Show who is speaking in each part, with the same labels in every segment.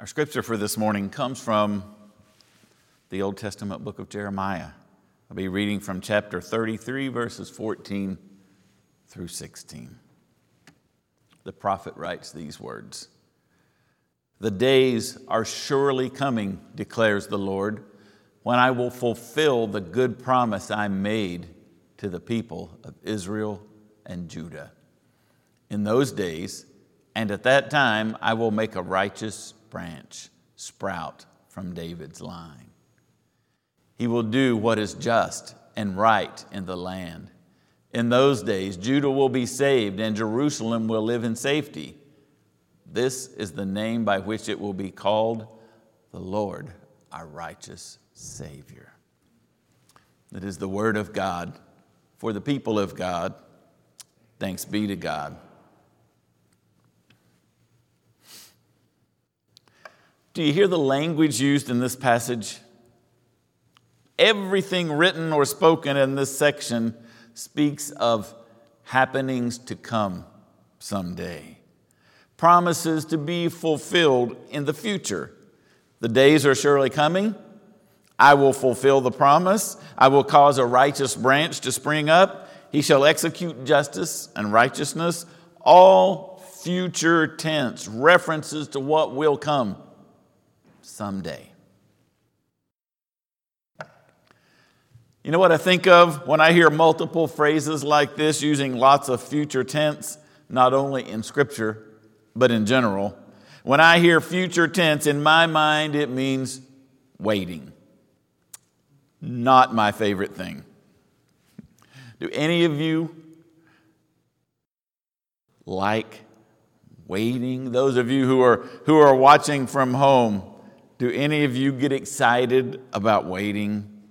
Speaker 1: Our scripture for this morning comes from the Old Testament book of Jeremiah. I'll be reading from chapter 33, verses 14 through 16. The prophet writes these words The days are surely coming, declares the Lord, when I will fulfill the good promise I made to the people of Israel and Judah. In those days, and at that time, I will make a righteous branch sprout from David's line. He will do what is just and right in the land. In those days, Judah will be saved and Jerusalem will live in safety. This is the name by which it will be called the Lord, our righteous Savior. That is the word of God for the people of God. Thanks be to God. Do you hear the language used in this passage? Everything written or spoken in this section speaks of happenings to come someday, promises to be fulfilled in the future. The days are surely coming. I will fulfill the promise. I will cause a righteous branch to spring up. He shall execute justice and righteousness. All future tense, references to what will come someday. You know what I think of when I hear multiple phrases like this using lots of future tense, not only in Scripture, but in general? When I hear future tense, in my mind, it means waiting. Not my favorite thing. Do any of you like waiting? Those of you who are, who are watching from home, do any of you get excited about waiting?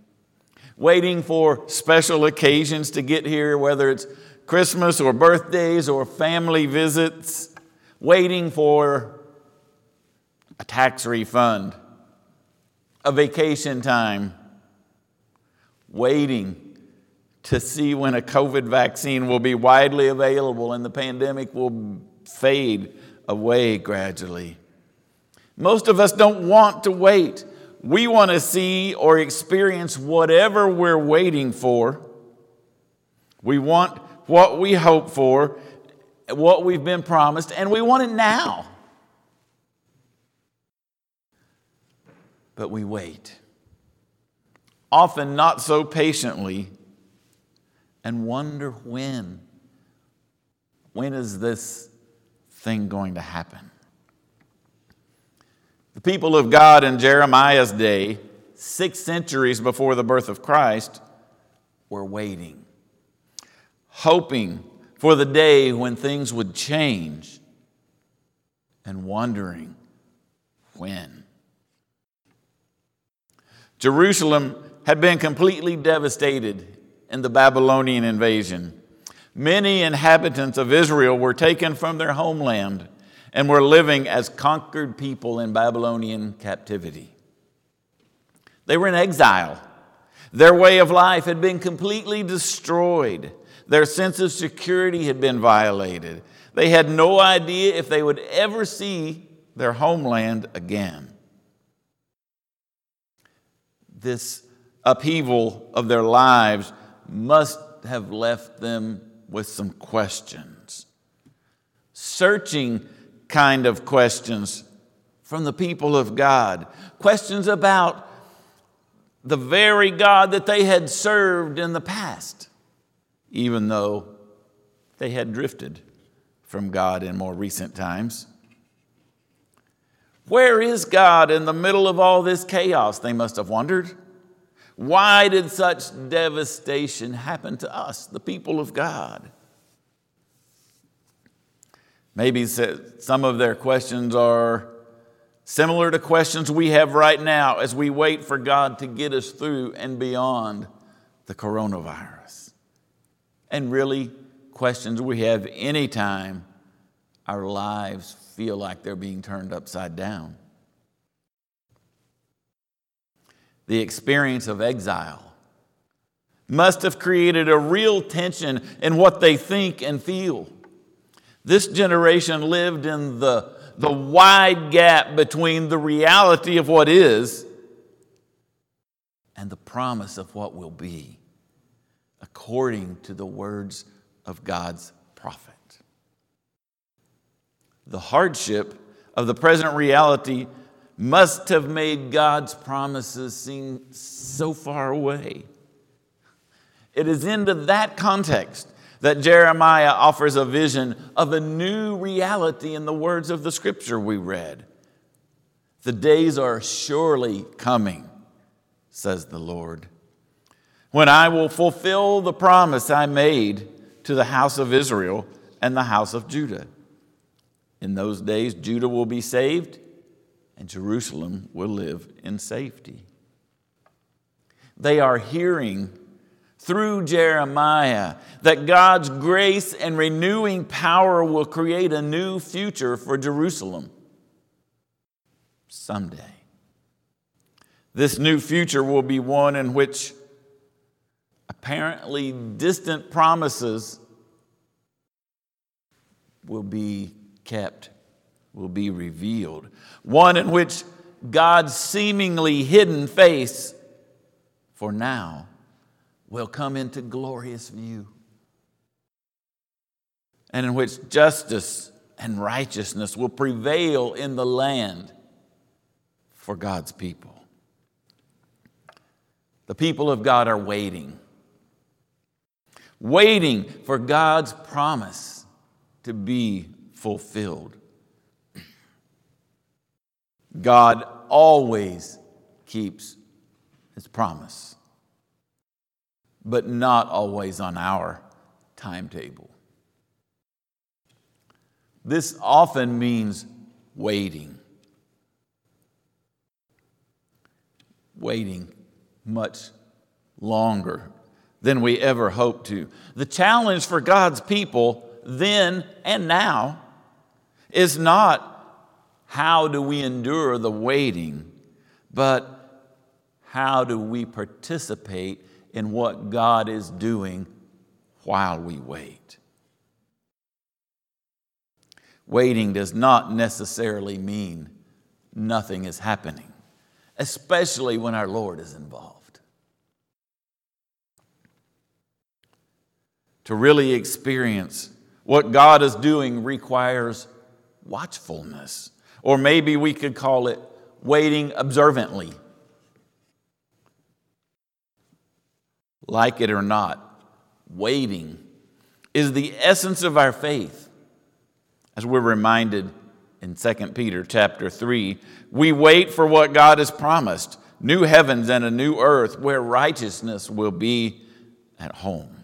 Speaker 1: Waiting for special occasions to get here, whether it's Christmas or birthdays or family visits, waiting for a tax refund, a vacation time, waiting to see when a COVID vaccine will be widely available and the pandemic will fade away gradually. Most of us don't want to wait. We want to see or experience whatever we're waiting for. We want what we hope for, what we've been promised, and we want it now. But we wait, often not so patiently, and wonder when. When is this thing going to happen? The people of God in Jeremiah's day, six centuries before the birth of Christ, were waiting, hoping for the day when things would change, and wondering when. Jerusalem had been completely devastated in the Babylonian invasion. Many inhabitants of Israel were taken from their homeland and were living as conquered people in Babylonian captivity. They were in exile. Their way of life had been completely destroyed. Their sense of security had been violated. They had no idea if they would ever see their homeland again. This upheaval of their lives must have left them with some questions. Searching kind of questions from the people of God. Questions about the very God that they had served in the past, even though they had drifted from God in more recent times. Where is God in the middle of all this chaos? They must have wondered. Why did such devastation happen to us, the people of God? Maybe some of their questions are similar to questions we have right now as we wait for God to get us through and beyond the coronavirus. And really, questions we have anytime our lives feel like they're being turned upside down. The experience of exile must have created a real tension in what they think and feel. This generation lived in the the wide gap between the reality of what is and the promise of what will be, according to the words of God's prophet. The hardship of the present reality must have made God's promises seem so far away. It is into that context that Jeremiah offers a vision of a new reality in the words of the scripture we read. The days are surely coming, says the Lord, when I will fulfill the promise I made to the house of Israel and the house of Judah. In those days, Judah will be saved and Jerusalem will live in safety. They are hearing through Jeremiah that God's grace and renewing power will create a new future for Jerusalem someday. This new future will be one in which apparently distant promises will be kept will be revealed. One in which God's seemingly hidden face for now will come into glorious view. And in which justice and righteousness will prevail in the land for God's people. The people of God are waiting, waiting for God's promise to be fulfilled. God always keeps his promise, but not always on our timetable. This often means waiting. Waiting much longer than we ever hoped to. The challenge for God's people then and now is not how do we endure the waiting, but how do we participate in what God is doing while we wait. Waiting does not necessarily mean nothing is happening, especially when our Lord is involved. To really experience what God is doing requires watchfulness or maybe we could call it waiting observantly. Like it or not, waiting is the essence of our faith. As we're reminded in 2 Peter chapter 3, we wait for what God has promised new heavens and a new earth where righteousness will be at home.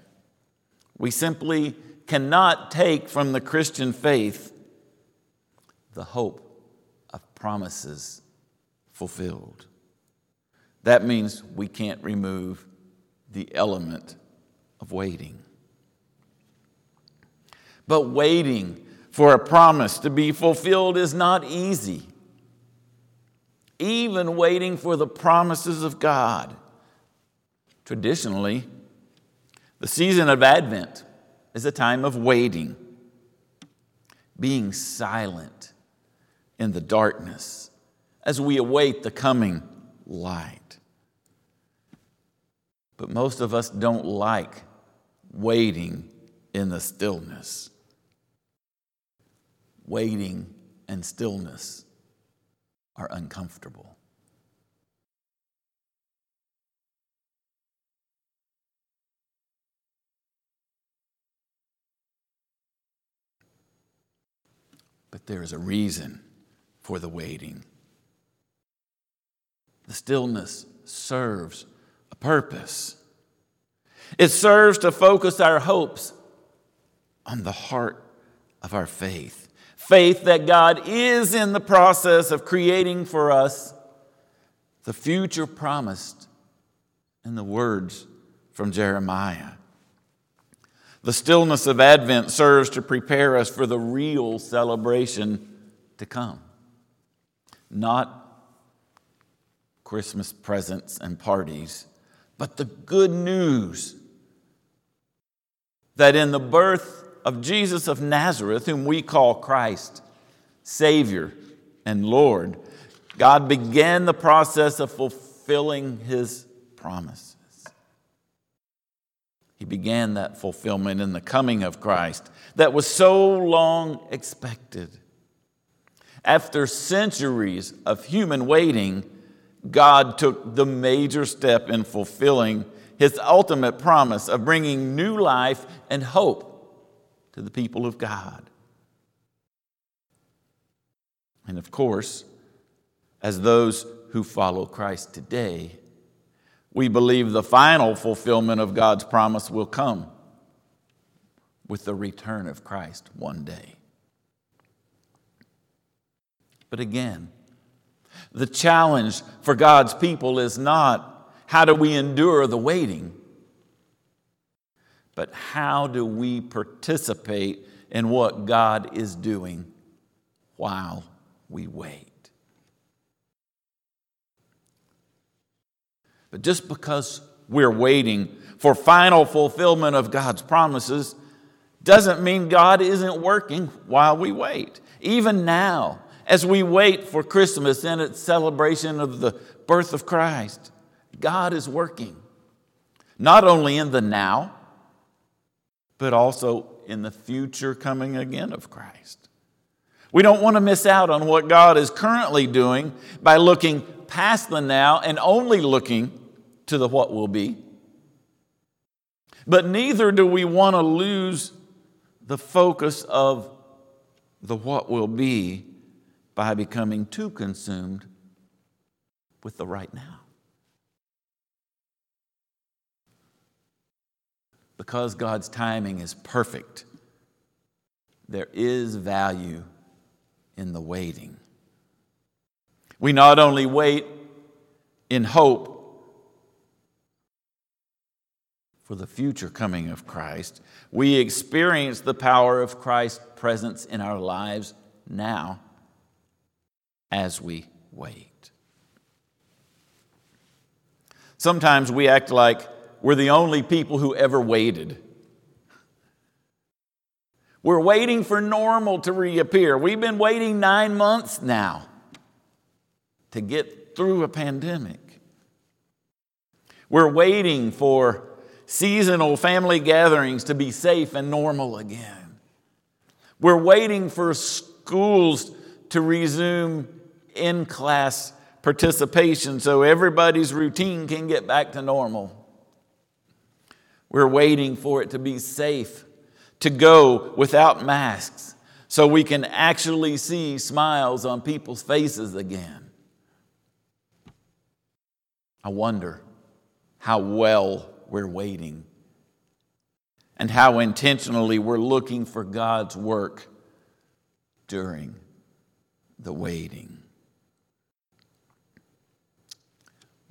Speaker 1: We simply cannot take from the Christian faith the hope of promises fulfilled. That means we can't remove the element of waiting. But waiting for a promise to be fulfilled is not easy. Even waiting for the promises of God. Traditionally, the season of Advent is a time of waiting, being silent in the darkness as we await the coming light. But most of us don't like waiting in the stillness. Waiting and stillness are uncomfortable. But there is a reason for the waiting. The stillness serves purpose. It serves to focus our hopes on the heart of our faith. Faith that God is in the process of creating for us the future promised in the words from Jeremiah. The stillness of Advent serves to prepare us for the real celebration to come not Christmas presents and parties, but the good news that in the birth of Jesus of Nazareth, whom we call Christ, Savior, and Lord, God began the process of fulfilling his promises. He began that fulfillment in the coming of Christ that was so long expected. After centuries of human waiting, God took the major step in fulfilling his ultimate promise of bringing new life and hope to the people of God. And of course, as those who follow Christ today, we believe the final fulfillment of God's promise will come with the return of Christ one day. But again, the challenge for God's people is not how do we endure the waiting, but how do we participate in what God is doing while we wait. But just because we're waiting for final fulfillment of God's promises doesn't mean God isn't working while we wait. Even now, as we wait for Christmas and its celebration of the birth of Christ, God is working, not only in the now, but also in the future coming again of Christ. We don't want to miss out on what God is currently doing by looking past the now and only looking to the what will be. But neither do we want to lose the focus of the what will be by becoming too consumed with the right now. Because God's timing is perfect, there is value in the waiting. We not only wait in hope for the future coming of Christ, we experience the power of Christ's presence in our lives now as we wait. Sometimes we act like we're the only people who ever waited. We're waiting for normal to reappear. We've been waiting nine months now to get through a pandemic. We're waiting for seasonal family gatherings to be safe and normal again. We're waiting for schools to resume in class participation so everybody's routine can get back to normal. We're waiting for it to be safe to go without masks so we can actually see smiles on people's faces again. I wonder how well we're waiting and how intentionally we're looking for God's work during the waiting.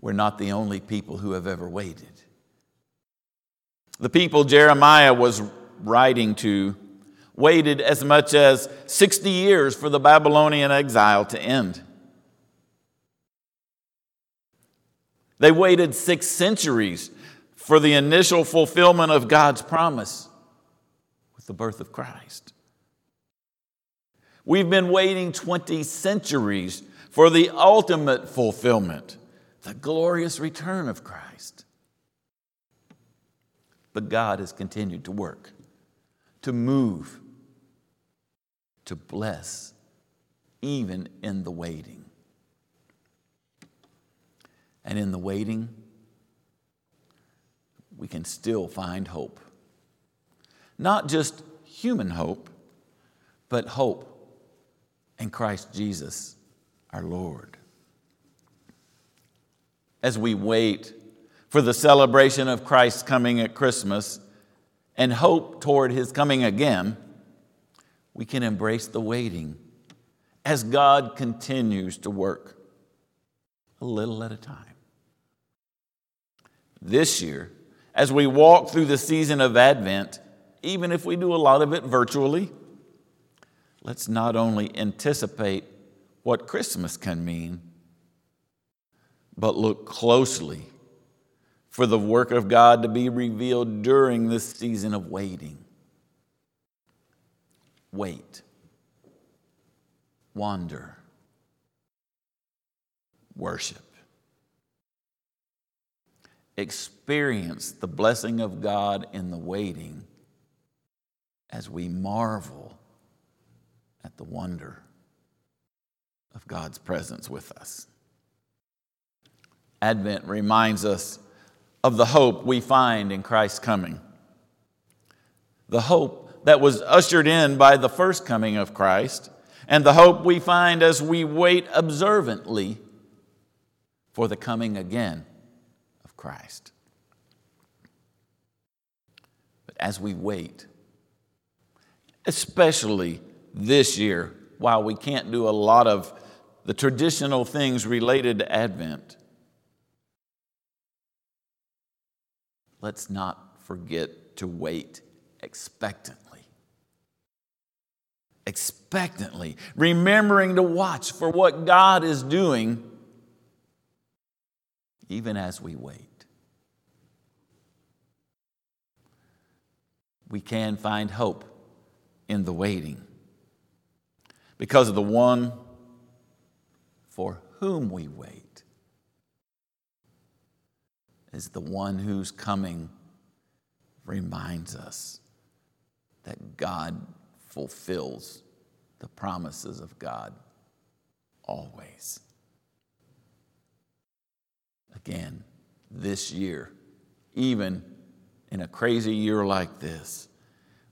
Speaker 1: We're not the only people who have ever waited. The people Jeremiah was writing to waited as much as 60 years for the Babylonian exile to end. They waited six centuries for the initial fulfillment of God's promise with the birth of Christ. We've been waiting 20 centuries for the ultimate fulfillment, the glorious return of Christ. But God has continued to work, to move, to bless, even in the waiting. And in the waiting, we can still find hope. Not just human hope, but hope in Christ Jesus, our Lord. As we wait for the celebration of Christ's coming at Christmas and hope toward his coming again, we can embrace the waiting as God continues to work a little at a time. This year, as we walk through the season of Advent, even if we do a lot of it virtually, let's not only anticipate what Christmas can mean, but look closely for the work of God to be revealed during this season of waiting. Wait. wander, worship. Experience the blessing of God in the waiting as we marvel at the wonder of God's presence with us. Advent reminds us of the hope we find in Christ's coming. The hope that was ushered in by the first coming of Christ, and the hope we find as we wait observantly for the coming again of Christ. But as we wait, especially this year, while we can't do a lot of the traditional things related to Advent, let's not forget to wait expectantly. Expectantly, remembering to watch for what God is doing even as we wait. We can find hope in the waiting because of the one for whom we wait is the one whose coming reminds us that God fulfills the promises of God always. Again, this year, even in a crazy year like this,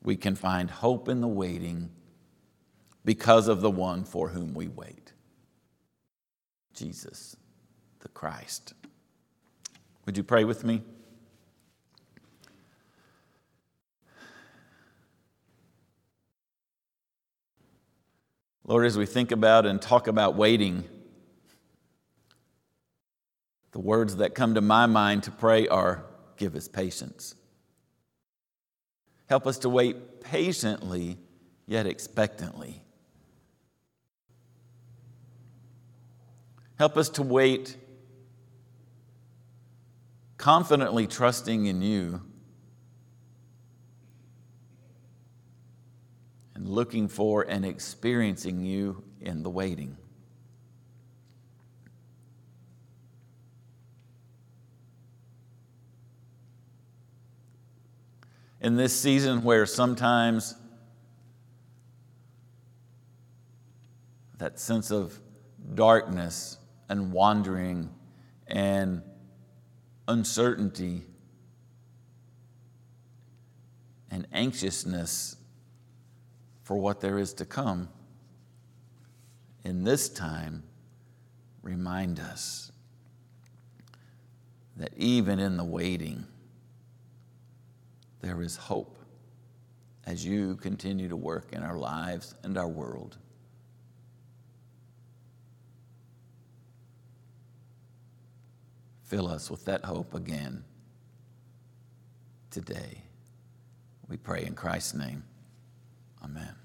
Speaker 1: we can find hope in the waiting because of the one for whom we wait Jesus, the Christ. Would you pray with me? Lord, as we think about and talk about waiting, the words that come to my mind to pray are give us patience. Help us to wait patiently, yet expectantly. Help us to wait confidently trusting in you and looking for and experiencing you in the waiting. In this season where sometimes that sense of darkness and wandering and uncertainty and anxiousness for what there is to come, in this time, remind us that even in the waiting, there is hope as you continue to work in our lives and our world. Fill us with that hope again today. We pray in Christ's name. Amen.